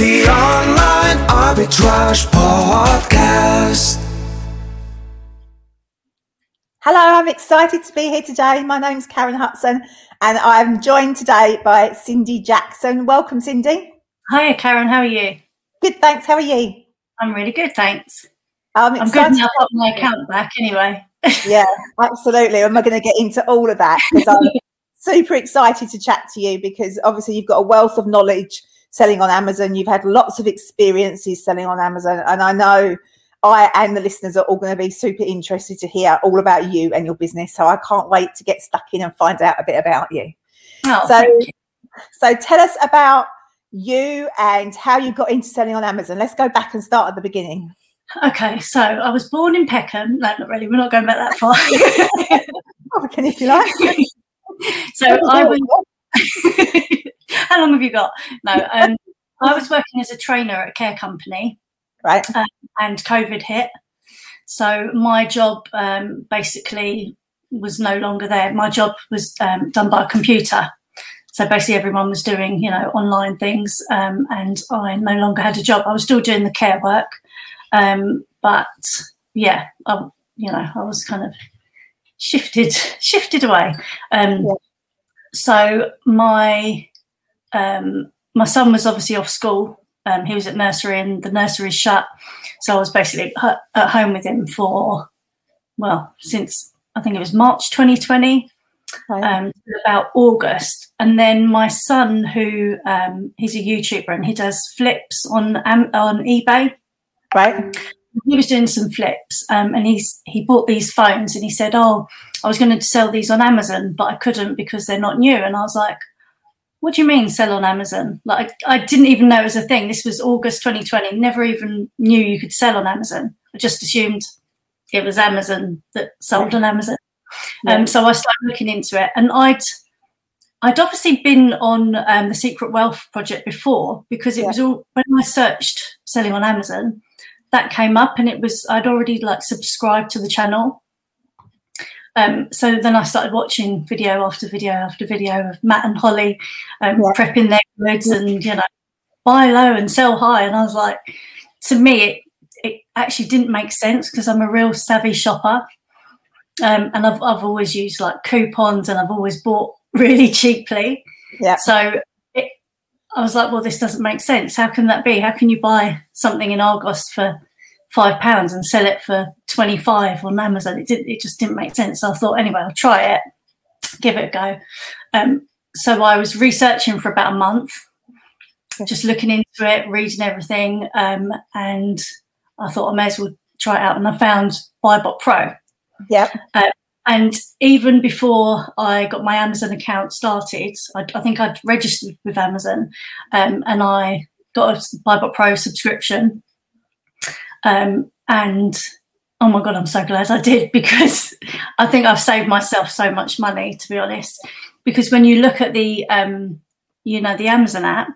the Online Arbitrage Podcast. Hello, I'm excited to be here today. My name's Karen Hudson and I'm joined today by Cindy Jackson. Welcome, Cindy. Hiya, Karen. How are you? Good, thanks. How are you? I'm really good, thanks. I'm, I'm good now. I've got my account back anyway. yeah, absolutely. Am I going to get into all of that? Because I'm super excited to chat to you because obviously you've got a wealth of knowledge selling on Amazon. You've had lots of experiences selling on Amazon, and I know I and the listeners are all going to be super interested to hear all about you and your business. So I can't wait to get stuck in and find out a bit about you. Oh, so, you. so tell us about you and how you got into selling on Amazon. Let's go back and start at the beginning. Okay, so I was born in Peckham. No, not really. We're not going back that far. oh, can if you like. so I was. how long have you got? No, um, I was working as a trainer at a care company right? Um, and COVID hit. So my job um, basically was no longer there. My job was um, done by a computer. So basically, everyone was doing, you know, online things, um, and I no longer had a job. I was still doing the care work, um, but yeah, I, you know, I was kind of shifted shifted away. Um, yeah. So my my son was obviously off school um, he was at nursery and the nursery shut. So I was basically at home with him for, well, since I think it was March 2020, um, about August. And then my son, who um, he's a YouTuber and he does flips on um, on eBay. Right. He was doing some flips, um, and he's he bought these phones, and he said, "Oh, I was going to sell these on Amazon, but I couldn't because they're not new." And I was like, what do you mean sell on Amazon? Like I, didn't even know it was a thing. This was August 2020. Never even knew you could sell on Amazon. I just assumed it was Amazon that sold on Amazon. Yeah. Um, so I started looking into it, and I'd I'd obviously been on um, the Secret Wealth project before because it yeah. was all when I searched selling on Amazon, that came up, and it was I'd already like subscribed to the channel. Um, so then I started watching video after video after video of Matt and Holly um, yeah. prepping their goods and you know buy low and sell high, and I was like, to me, it it actually didn't make sense because I'm a real savvy shopper, um, and I've I've always used like coupons and I've always bought really cheaply. Yeah. So it, I was like, well, this doesn't make sense. How can that be? How can you buy something in Argos for five pounds and sell it for 25 on Amazon. It, did, it just didn't make sense. So I thought, anyway, I'll try it, give it a go. Um, so I was researching for about a month, just looking into it, reading everything. Um, and I thought I may as well try it out. And I found Buybot Pro. Yeah. Uh, and even before I got my Amazon account started, I, I think I'd registered with Amazon um, and I got a Buybot Pro subscription. Um, and oh my God, I'm so glad I did because I think I've saved myself so much money, to be honest. Because when you look at the, um, you know, the Amazon app,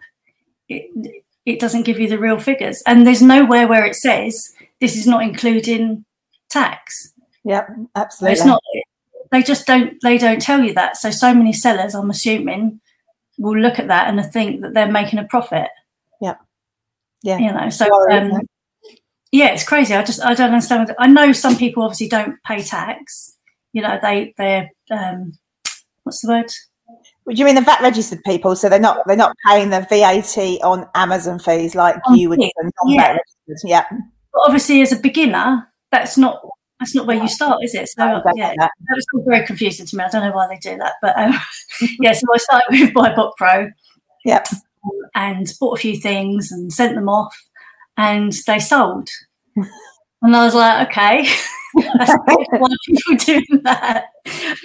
it, it doesn't give you the real figures. And there's nowhere where it says this is not including tax. Yep, absolutely. It's not, they just don't, they don't tell you that. So, so many sellers, I'm assuming, will look at that and think that they're making a profit. Yeah. Yeah. You know, so, um, yeah, it's crazy. I just I don't understand. I know some people obviously don't pay tax. You know, they they're um, what's the word? Would you mean the VAT registered people? So they're not they're not paying the VAT on Amazon fees like oh, you would. Yeah. yeah. But obviously, as a beginner, that's not that's not where you start, is it? So yeah, that. that was all very confusing to me. I don't know why they do that, but um, yeah. So I started with Buybot Pro. Yep. And bought a few things and sent them off and they sold. and I was like, okay, that's why people doing that.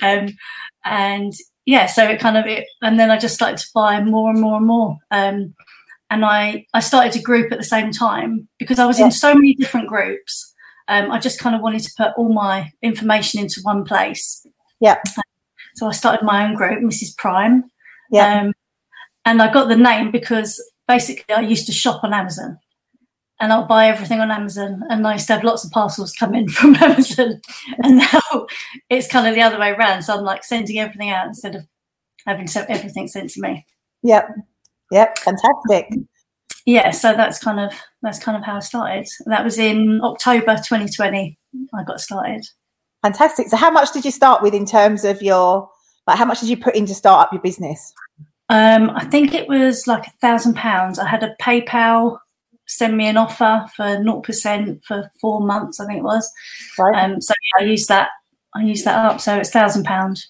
Um, and yeah, so it kind of it, and then I just started to buy more and more and more. Um, and I I started a group at the same time because I was yeah. in so many different groups. Um, I just kind of wanted to put all my information into one place. Yeah. So I started my own group, Mrs. Prime. Yeah. Um, and I got the name because basically I used to shop on Amazon and I'll buy everything on Amazon. And I used to have lots of parcels come in from Amazon. And now it's kind of the other way around. So I'm like sending everything out instead of having everything sent to me. Yep. Yep. Fantastic. yeah, so that's kind of that's kind of how I started. That was in October 2020. I got started. Fantastic. So, how much did you start with in terms of your like? How much did you put in to start up your business? Um, I think it was like a thousand pounds. I had a PayPal send me an offer for 0% for four months, I think it was. Right. Um, so yeah, I used that. I used that up. So it's thousand pound.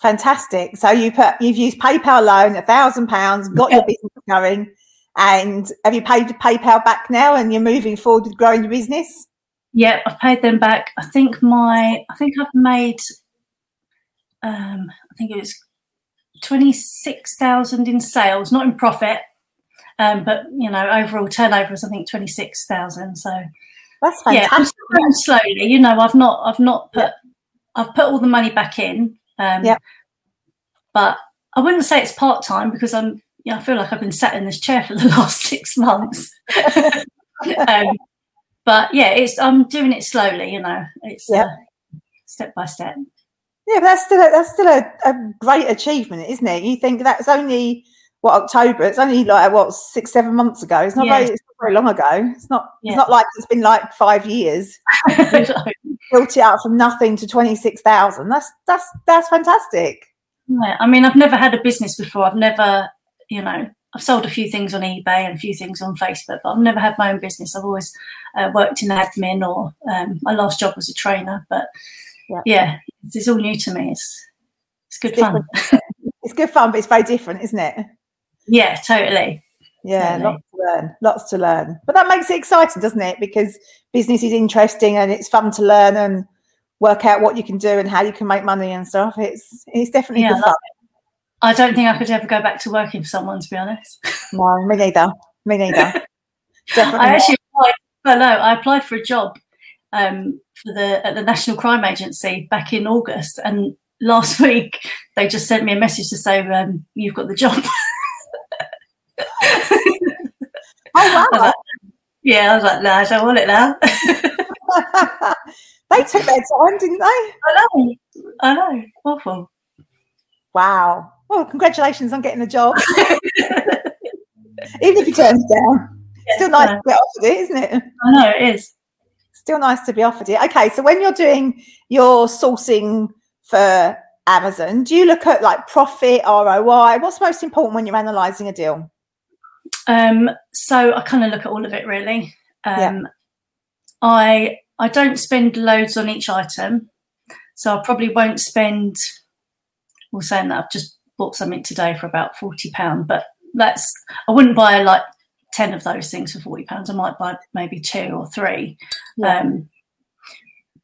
Fantastic. So you put you've used PayPal loan, a thousand pounds, got your business going, and have you paid PayPal back now? And you're moving forward with growing your business. Yeah, I've paid them back. I think my I think I've made um I think it was twenty six thousand in sales, not in profit. Um, but you know, overall turnover was I think twenty six thousand. So That's yeah, I'm fantastic. growing slowly. You know, I've not I've not put I've put all the money back in. Um, Yeah. But I wouldn't say it's part time because I'm. Yeah, I feel like I've been sat in this chair for the last six months. um, but yeah, it's I'm doing it slowly. You know, it's Yeah. uh, step by step. Yeah, but that's still a, that's still a, a great achievement, isn't it? You think that's only what October? It's only like what six, seven months ago. It's not Yeah. very, it's not very long ago. It's not. Yeah. It's not like it's been like five years. Built it out from nothing to twenty six thousand. That's that's that's fantastic. Yeah, I mean, I've never had a business before. I've never, you know, I've sold a few things on eBay and a few things on Facebook, but I've never had my own business. I've always uh, worked in admin or um, my last job was a trainer. But Yeah. yeah, this is all new to me. It's it's good It's fun. It's good fun, but it's very different, isn't it? Yeah, totally. Yeah, Totally. lots to learn, lots to learn. But that makes it exciting, doesn't it? Because business is interesting and it's fun to learn and work out what you can do and how you can make money and stuff. It's it's definitely Yeah, good fun. I don't think I could ever go back to working for someone, to be honest. No, me neither. Me neither. definitely. I actually applied. Oh no, I applied for a job um, for the at the National Crime Agency back in August, and last week they just sent me a message to say um, you've got the job. Oh I was like, yeah, I was like, no, I don't want it now. they took their time, didn't they? I know, I know, awful. Wow. Well, congratulations on getting the job. Even if you turn it down, still nice to get offered it, isn't it? I know it is. Still nice to be offered it. Okay, so when you're doing your sourcing for Amazon, do you look at like profit, ROI? What's most important when you're analysing a deal? Um, so I kind of look at all of it really. Um, Yeah. I I don't spend loads on each item, so I probably won't spend. Well, saying that I've just bought something today for about forty pound, but that's I wouldn't buy like ten of those things for forty pounds. I might buy maybe two or three. Yeah. Um,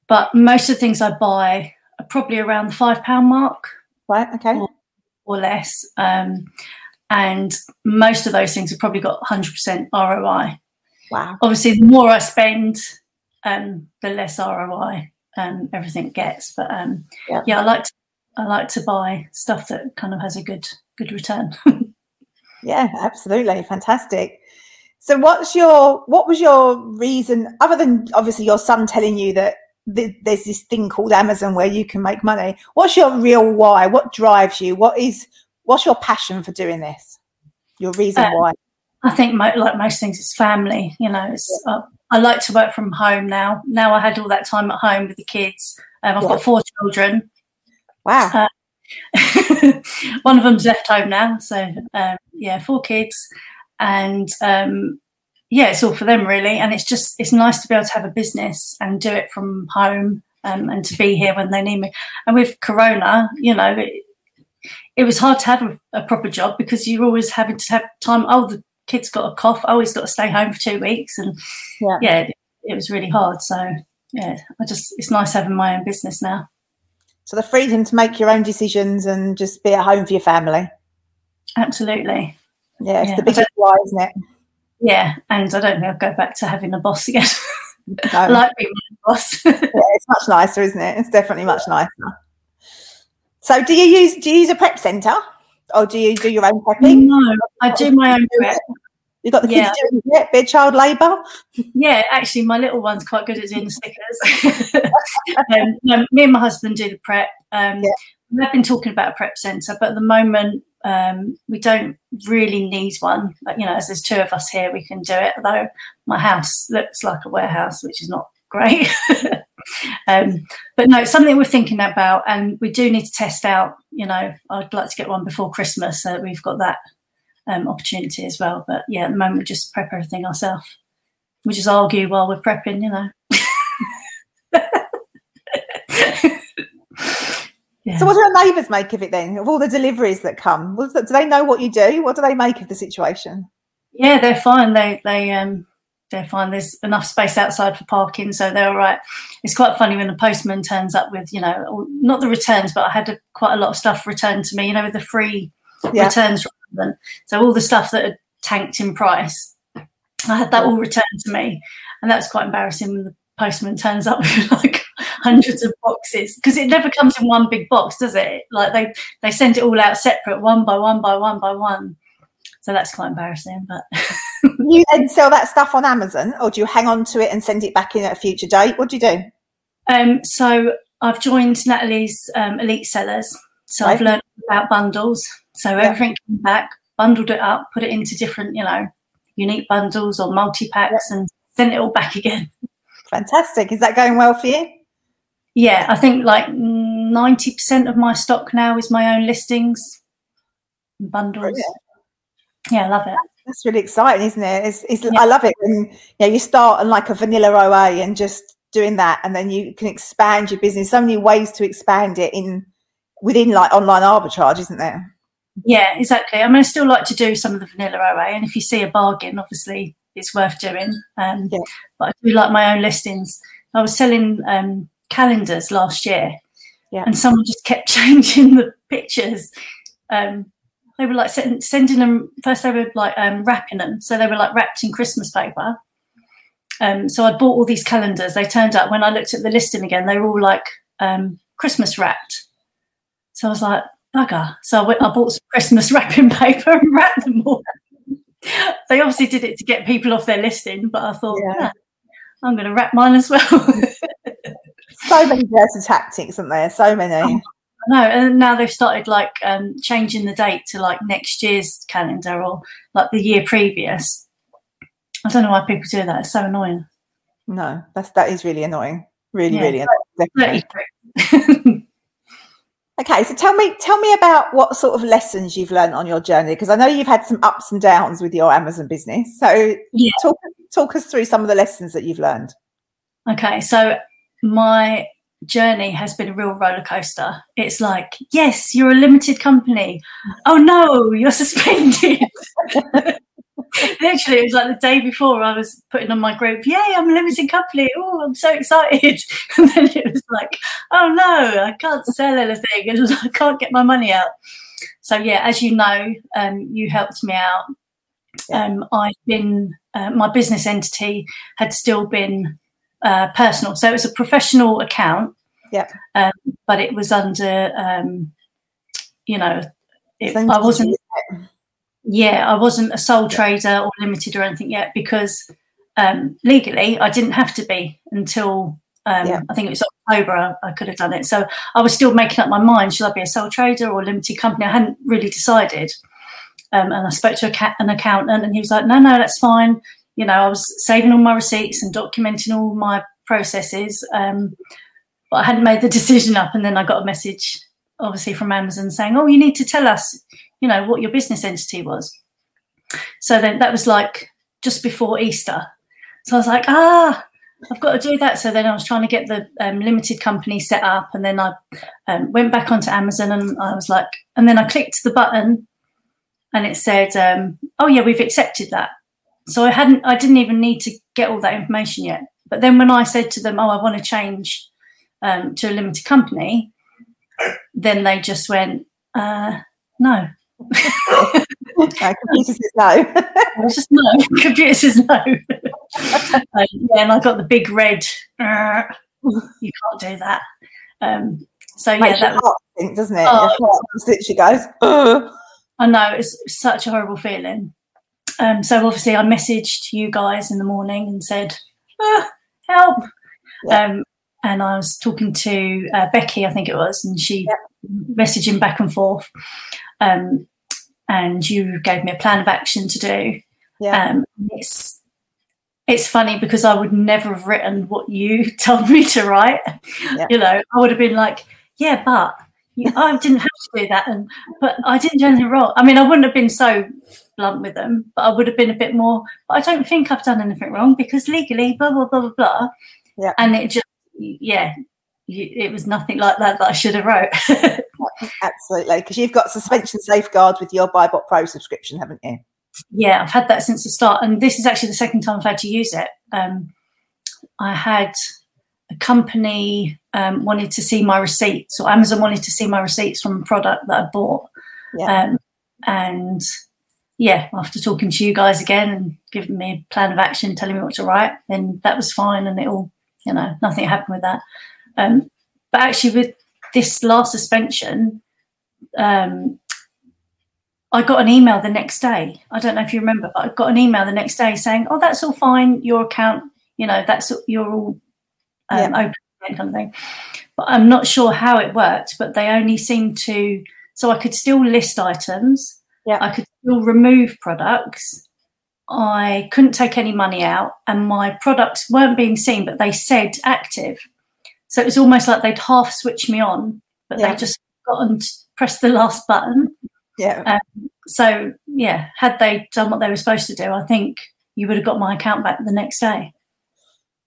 but most of the things I buy are probably around the five pound mark Right. Okay. Well- or less. Um, and most of those things have probably got 100% ROI. Wow. Obviously, the more I spend, um, the less ROI um, everything gets. But um, Yeah. yeah. I like to, I like to buy stuff that kind of has a good good return. Yeah, absolutely. Fantastic. So what's your what was your reason other than obviously your son telling you that th- there's this thing called Amazon where you can make money. What's your real why? What drives you? What is what's your passion for doing this? Your reason Uh, why? I think, mo- like most things, it's family. You know, it's, uh, I like to work from home now. Now I had all that time at home with the kids. Um, I've Yeah. got four children. Wow. One of them's left home now, so um, yeah, four kids, and um, yeah, it's all for them really. And it's just it's nice to be able to have a business and do it from home, um, and to be here when they need me. And with Corona, you know, it, it was hard to have a, a proper job because you're always having to have time. Oh, the kid's got a cough. Oh, I always got to stay home for two weeks, and Yeah. yeah, it, it was really hard. So yeah, I just it's nice having my own business now. So the freedom to make your own decisions and just be at home for your family. Absolutely. Yeah, it's Yeah. the biggest why, isn't it? Yeah, and I don't think I'll go back to having a boss again. I No. like being my boss. yeah, it's much nicer, isn't it? It's definitely much nicer. So, do you use do you use a prep centre, or do you do your own prepping? no, I do my own prep. You got the kids Yeah. doing it, bit child labour. Yeah, actually, my little one's quite good at doing the stickers. um, no, me and my husband do the prep. Um, Yeah. We've been talking about a prep centre, but at the moment, Um, we don't really need one. You know, as there's two of us here, we can do it. Although my house looks like a warehouse, which is not great. um, but no, it's something we're thinking about, and we do need to test out. You know, I'd like to get one before Christmas, so we've got that um, opportunity as well. But yeah, at the moment, we just prep everything ourselves. We just argue while we're prepping, you know. yeah. So, what do our neighbours make of it then? Of all the deliveries that come, do they know what you do? What do they make of the situation? Yeah, they're fine. They they um they're fine. There's enough space outside for parking, so they're all right. It's quite funny when the postman turns up with you know not the returns, but I had a, quite a lot of stuff returned to me. You know, with the free Yeah. returns. So all the stuff that had tanked in price, I had that all returned to me, and that was quite embarrassing when the postman turns up with like hundreds of boxes because it never comes in one big box, does it? Like they they send it all out separate, one by one by one by one. So that's quite embarrassing, but. you then sell that stuff on Amazon, or do you hang on to it and send it back in at a future date? What do you do? Um, so I've joined Natalie's um, Elite Sellers. So I've learned about bundles. So everything came back, bundled it up, put it into different, you know, unique bundles or multi packs, and sent it all back again. Fantastic. Is that going well for you? Yeah, I think like ninety percent of my stock now is my own listings, and bundles. Brilliant. Yeah, I love it. That's really exciting, isn't it? It's, it's, Yeah. I love it when you know you start on like a vanilla OA and just doing that, and then you can expand your business. So many ways to expand it in within like online arbitrage, isn't there? Yeah, exactly. I mean, I still like to do some of the vanilla OA, and if you see a bargain, obviously it's worth doing. Um, Yeah. But I do like my own listings. I was selling um, calendars last year, Yeah. and someone just kept changing the pictures. Um, they were like send, sending them first. They were like um, wrapping them, so they were like wrapped in Christmas paper. Um, so I bought all these calendars. They turned up when I looked at the listing again. They were all like um, Christmas wrapped. So I was like, bugger. So I went, I bought some Christmas wrapping paper and wrapped them all. they obviously did it to get people off their listing, but I thought, Yeah. "Yeah, I'm going to wrap mine as well. So many dirty tactics, aren't there? So many. No, and now they've started like um, changing the date to like next year's calendar or like the year previous. I don't know why people do that. It's so annoying. No, that's that is really annoying. Really, Yeah. really annoying. Definitely. 33. Okay, so tell me tell me about what sort of lessons you've learned on your journey because I know you've had some ups and downs with your Amazon business. So Yeah. talk talk us through some of the lessons that you've learned. Okay, so my journey has been a real roller coaster. It's like, yes, you're a limited company. Oh no, you're suspended. Literally, it was like the day before I was putting on my group, yay, I'm a limited company. Oh, I'm so excited. And then it was like, oh no, I can't sell anything. And I can't get my money out. So, yeah, as you know, um, you helped me out. Um, I've been, uh, my business entity had still been uh, personal. So it was a professional account. Yeah. Um, but it was under, um, you know, it, I wasn't, yeah, I wasn't a sole trader or limited or anything yet because um, legally I didn't have to be until um, Yeah. I think it was October I, I could have done it. So I was still making up my mind: should I be a sole trader or a limited company? I hadn't really decided. Um, and I spoke to a ca- an accountant, and he was like, "No, no, that's fine." You know, I was saving all my receipts and documenting all my processes, um, but I hadn't made the decision up. And then I got a message, obviously from Amazon, saying, "Oh, you need to tell us, you know, what your business entity was." So then that was like just before Easter. So I was like, "Ah, I've got to do that." So then I was trying to get the um, limited company set up, and then I um, went back onto Amazon, and I was like, and then I clicked the button, and it said, um, "Oh yeah, we've accepted that." So I hadn't, I didn't even need to get all that information yet. But then when I said to them, "Oh, I want to change um, to a limited company," then they just went, uh, "No." No, computer says no. Just no. Computer says no. Um, yeah, and I got the big red. "Uh, you can't do that. Um, so yeah, Makes that your heart sink, doesn't it? Oh. Your heart literally goes. I know it's such a horrible feeling. Um, so obviously, I messaged you guys in the morning and said, ah, "Help!" Yeah. Um, and I was talking to uh, Becky, I think it was, and she messaging back and forth. Um, and you gave me a plan of action to do. Yeah. Um, it's it's funny because I would never have written what you told me to write. Yeah. You know, I would have been like, yeah, but I didn't have to do that, and but I didn't do anything wrong. I mean, I wouldn't have been so blunt with them, but I would have been a bit more. But I don't think I've done anything wrong because legally, blah blah blah blah blah. Yeah. And it just, yeah, it was nothing like that that I should have wrote. Absolutely, because you've got suspension safeguards with your Buybot Pro subscription, haven't you? yeah, I've had that since the start, and this is actually the second time I've had to use it. Um, I had a company um, wanted to see my receipts, or Amazon wanted to see my receipts from a product that I bought, Yeah. um, and yeah, after talking to you guys again and giving me a plan of action, telling me what to write, then that was fine, and it all, you know, nothing happened with that. Um, but actually, with this last suspension, um, I got an email the next day. I don't know if you remember, but I got an email the next day saying, "Oh, that's all fine. Your account, you know, that's you're all um, open kind of thing." But I'm not sure how it worked. But they only seemed to, so I could still list items. Yeah. I could still remove products. I couldn't take any money out, and my products weren't being seen, but they said active. So it was almost like they'd half switched me on, but Yeah. they just gotten to press the last button Yeah. Um, so yeah, had they done what they were supposed to do, I think you would have got my account back the next day.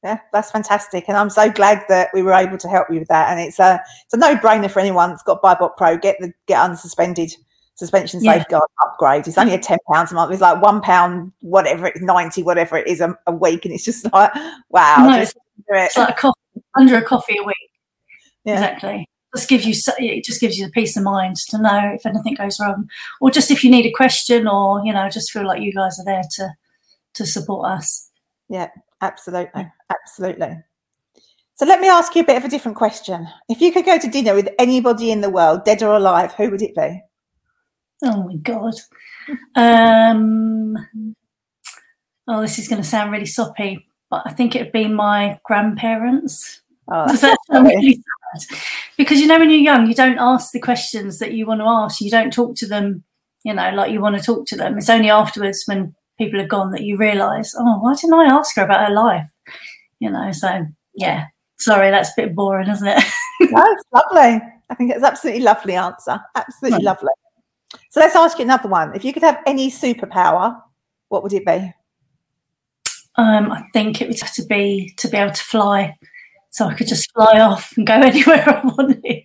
Yeah, that's fantastic, and I'm so glad that we were able to help you with that. And it's a it's a no brainer for anyone that's got Buybot Pro. Get the get unsuspended suspension Yeah. safeguard upgrade. It's only a ten pounds a month. It's like one pound, whatever it's ninety, whatever it is a, a week, and it's just like wow, No, just do it. It's like a coffee, under a coffee a week. Yeah. Exactly. Just gives you it just gives you the peace of mind to know if anything goes wrong, or just if you need a question, or you know, just feel like you guys are there to to support us. Yeah, absolutely, absolutely. So let me ask you a bit of a different question. If you could go to dinner with anybody in the world, dead or alive, who would it be? Oh my god. Um. Oh, this is going to sound really soppy, but I think it'd be my grandparents. Oh, Does that sound really sad? Because you know, when you're young, you don't ask the questions that you want to ask. You don't talk to them, you know, like you want to talk to them. It's only afterwards when people are gone that you realise, oh, why didn't I ask her about her life? You know, so yeah. Sorry, that's a bit boring, isn't it? no, it's lovely. I think it's absolutely lovely answer. Absolutely Right. lovely. So let's ask you another one. If you could have any superpower, what would it be? um, I think it would have to be to be able to fly, so I could just fly off and go anywhere I wanted.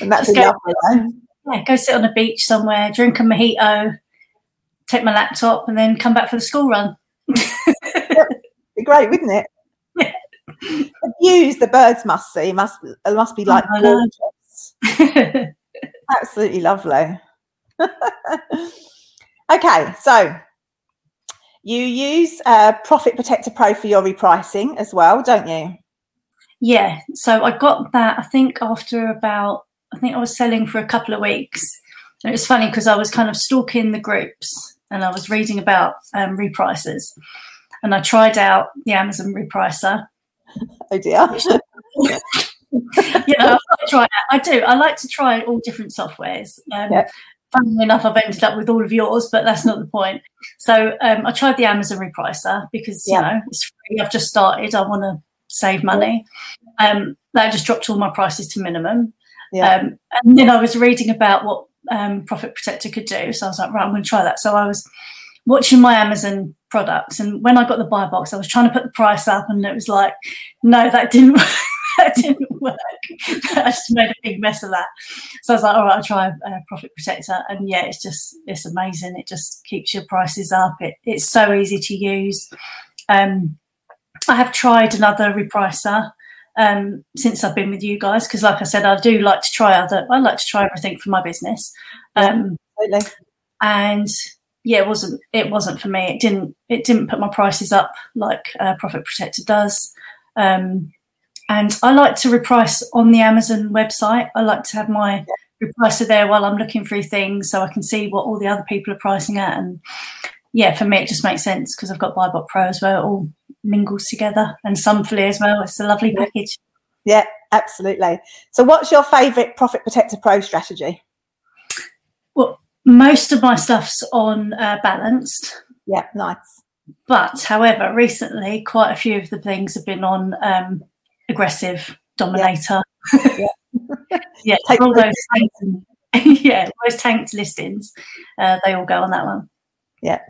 And that's Just go-. Yeah, go sit on a beach somewhere, drink a mojito, take my laptop, and then come back for the school run. Be great, wouldn't it? Yeah. The views the birds must see must it must be like know. gorgeous. Absolutely lovely. okay, so you use uh, Profit Protector Pro for your repricing as well, don't you? Yeah, so I got that. I think after about, I think I was selling for a couple of weeks, and it was funny because I was kind of stalking the groups and I was reading about um, reprices, and I tried out the Amazon repricer. Oh dear. know, I try. I do. I like to try all different softwares. Um, Yeah. Funnily enough, I've ended up with all of yours, but that's not the point. So um, I tried the Amazon repricer because you know it's free. I've just started. I want to save money. Um, that just dropped all my prices to minimum. Yeah. Um, and then I was reading about what um, Profit Protector could do. So I was like, right, I'm going to try that. So I was watching my Amazon products, and when I got the buy box, I was trying to put the price up, and it was like, no, that didn't. that didn't work. I just made a big mess of that. So I was like, all right, I'll try uh, Profit Protector, and yeah, it's just it's amazing. It just keeps your prices up. It, it's so easy to use. Um, I have tried another repricer um, since I've been with you guys because, like I said, I do like to try other. I like to try everything for my business. Um, Absolutely. and yeah, it wasn't it wasn't for me. It didn't it didn't put my prices up like uh, Profit Protector does. Um, and I like to reprice on the Amazon website. I like to have my repricer there while I'm looking through things, so I can see what all the other people are pricing at. And yeah, for me, it just makes sense because I've got Buybot Pro as well. It all mingles together, and Sunfully as well. It's a lovely package. Yeah, absolutely. So what's your favourite Profit Protector Pro strategy? Well, most of my stuff's on uh, balanced. Yeah, nice. But however, recently quite a few of the things have been on um, aggressive dominator. Yeah. yeah, Take all those tanked, yeah, those tanked listings, uh, they all go on that one. Yeah.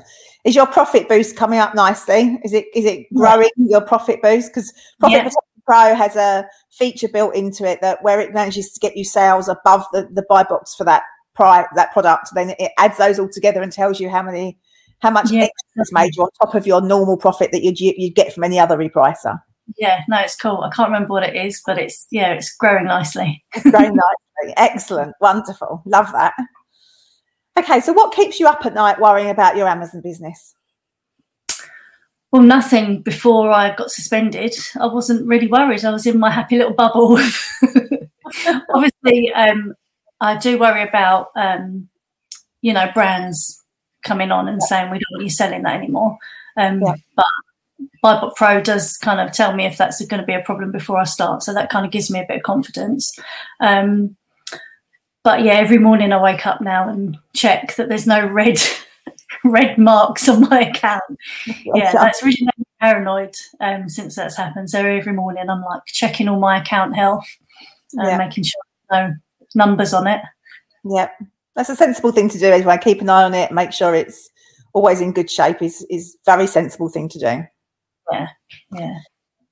Is your profit boost coming up nicely? Is it is it growing your profit boost? Because Profit Yeah. Pro has a feature built into it that where it manages to get you sales above the, the buy box for that price that product, then it adds those all together and tells you how many how much Yeah, extra made you on top of your normal profit that you'd you'd get from any other repricer. Yeah, no, it's cool. I can't remember what it is, but it's yeah, it's growing nicely. It's growing nicely. Excellent. Wonderful. Love that. Okay, so what keeps you up at night worrying about your Amazon business? Well, nothing before I got suspended. I wasn't really worried. I was in my happy little bubble. Obviously, um, I do worry about um, you know brands coming on and saying we don't want you selling that anymore. Um, Yeah. But Buybot Pro does kind of tell me if that's going to be a problem before I start, so that kind of gives me a bit of confidence. Um, but yeah, every morning I wake up now and check that there's no red red marks on my account yeah, that's really made me paranoid um, since that's happened. So every morning I'm like checking all my account health and Yeah. making sure there's no numbers on it. Yeah, that's a sensible thing to do anyway. Keep an eye on it, make sure it's always in good shape. is is very sensible thing to do. Yeah. Yeah.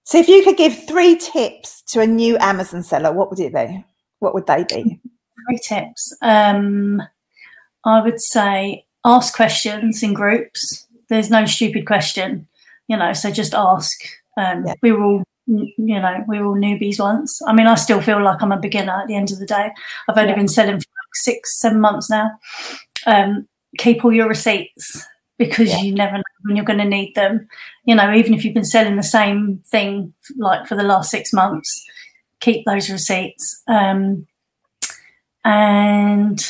So, if you could give three tips to a new Amazon seller, what would it be? What would they be? Three tips. Um, I would say ask questions in groups. There's no stupid question, you know, so just ask. Um, Yeah. We were all, you know, we were all newbies once. I mean, I still feel like I'm a beginner at the end of the day. I've only Yeah. been selling for like six, seven months now. Um, keep all your receipts because Yeah. you never know when you're going to need them. You know, even if you've been selling the same thing like for the last six months, keep those receipts. Um, and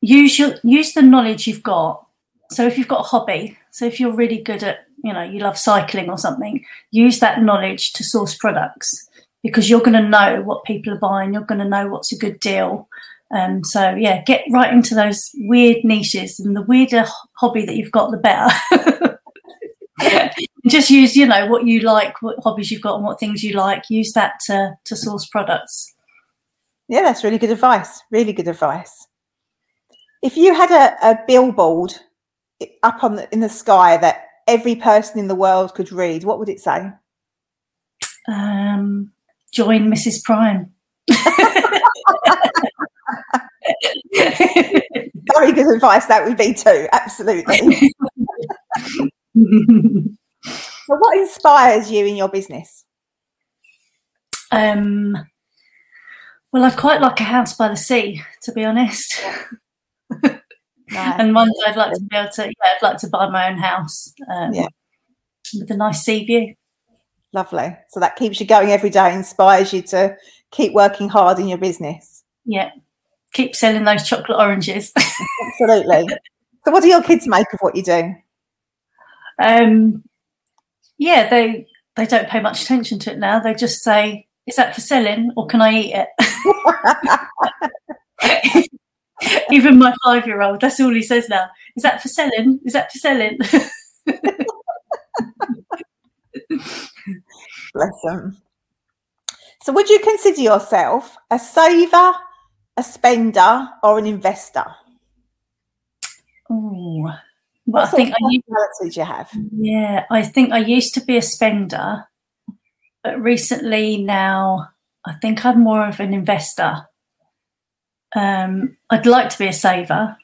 use your use the knowledge you've got. So if you've got a hobby, so if you're really good at, you know, you love cycling or something, use that knowledge to source products because you're going to know what people are buying. You're going to know what's a good deal. Um, so yeah, get right into those weird niches, and the weirder hobby that you've got, the better. Just use, you know, what you like, what hobbies you've got, and what things you like. Use that to to source products. Yeah, that's really good advice. Really good advice. If you had a, a billboard up on the, in the sky that every person in the world could read, what would it say? Um, join Mrs. Prime. Very good advice. That would be too. Absolutely. so, what inspires you in your business? um, well, I'd quite like a house by the sea, to be honest. Nice. And one day I'd like to be able to, yeah, I'd like to buy my own house um, Yeah. with a nice sea view. Lovely. So that keeps you going every day, inspires you to keep working hard in your business. Yeah, keep selling those chocolate oranges. Absolutely. so, what do your kids make of what you do? um, yeah, they they don't pay much attention to it now. They just say, "Is that for selling, or can I eat it?" Even my five year old, that's all he says now. Is that for selling? Is that for selling? Bless them. So, would you consider yourself a saver, a spender, or an investor? Ooh. Well, I think I used, you have? yeah, I think I used to be a spender, but recently now I think I'm more of an investor. Um, I'd like to be a saver,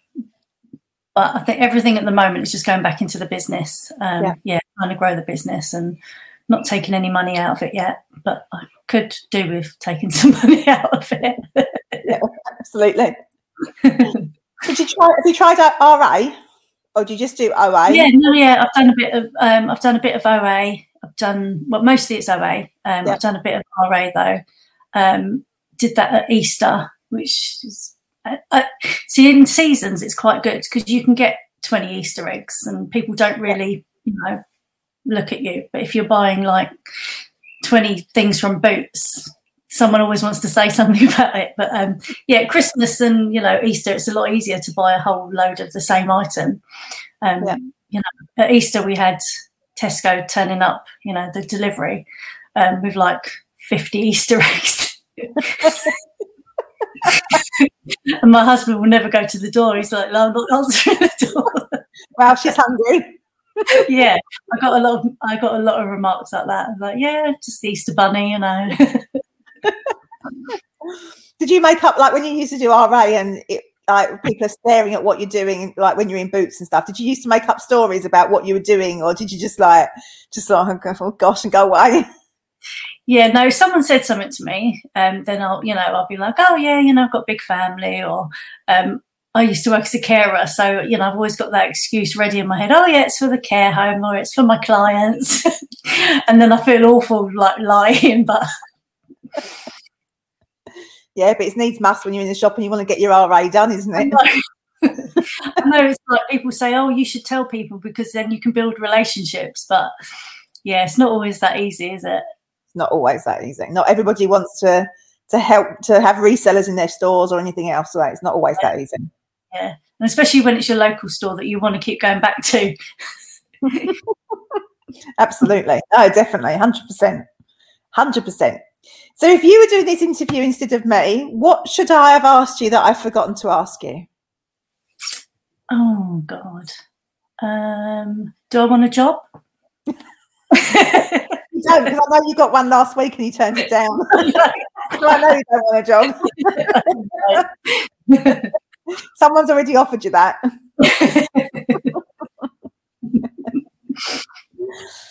but I think everything at the moment is just going back into the business. Um, Yeah. yeah. trying to grow the business and not taking any money out of it yet, but I could do with taking some money out of it. Absolutely. Did you try? Have you tried out RA, or do you just do OA? Yeah, no, yeah, I've done a bit of um, I've done a bit of OA. I've done well, mostly it's OA. Um, Yeah. I've done a bit of RA though. Um, did that at Easter, which is uh, uh, see in seasons it's quite good because you can get twenty Easter eggs and people don't really you know look at you. But if you're buying like twenty things from Boots, someone always wants to say something about it. But um, yeah, Christmas and you know Easter, it's a lot easier to buy a whole load of the same item. Um, Yeah. You know, at Easter we had Tesco turning up, you know, the delivery um, with like fifty Easter eggs. and my husband will never go to the door. He's like, no, I'm not answering the door. Wow, she's hungry. yeah, I got a lot of I got a lot of remarks like that. I was like, yeah, just the Easter bunny, you know. Did you make up like when you used to do RA and it, like people are staring at what you're doing, like when you're in boots and stuff? Did you used to make up stories about what you were doing, or did you just like just like oh gosh and go away? yeah, no, someone said something to me, um, then I'll, you know, I'll be like, oh yeah, you know, I've got a big family, or um, I used to work as a carer, so you know, I've always got that excuse ready in my head. Oh yeah, it's for the care home, or it's for my clients, and then I feel awful like lying, but Yeah, but it's needs must when you're in the shop and you want to get your RA done, isn't I it? know. I know it's like people say, oh, you should tell people because then you can build relationships, but yeah, it's not always that easy, is it? It's not always that easy. Not everybody wants to to help to have resellers in their stores or anything else. So it's not always that easy. Yeah, and especially when it's your local store that you want to keep going back to. Absolutely. No, definitely. 100%. 100%. So if you were doing this interview instead of me, what should I have asked you that I've forgotten to ask you? Oh God. Um, do I want a job? You don't, because I know you got one last week and you turned it down. so I know you don't want a job. Someone's already offered you that.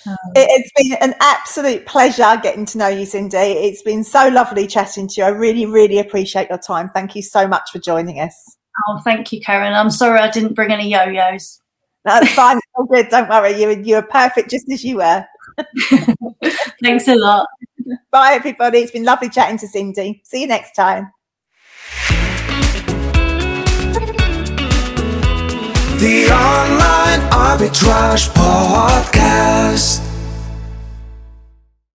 Um, it, it's been an absolute pleasure getting to know you, Cindy. It's been so lovely chatting to you. I really, really appreciate your time. Thank you so much for joining us. oh, thank you, Karen. I'm sorry I didn't bring any yo-yos. That's fine. It's all good. Don't worry. You, you were perfect just as you were. Thanks a lot. Bye, everybody. It's been lovely chatting to Cindy. See you next time. The Online Arbitrage Podcast.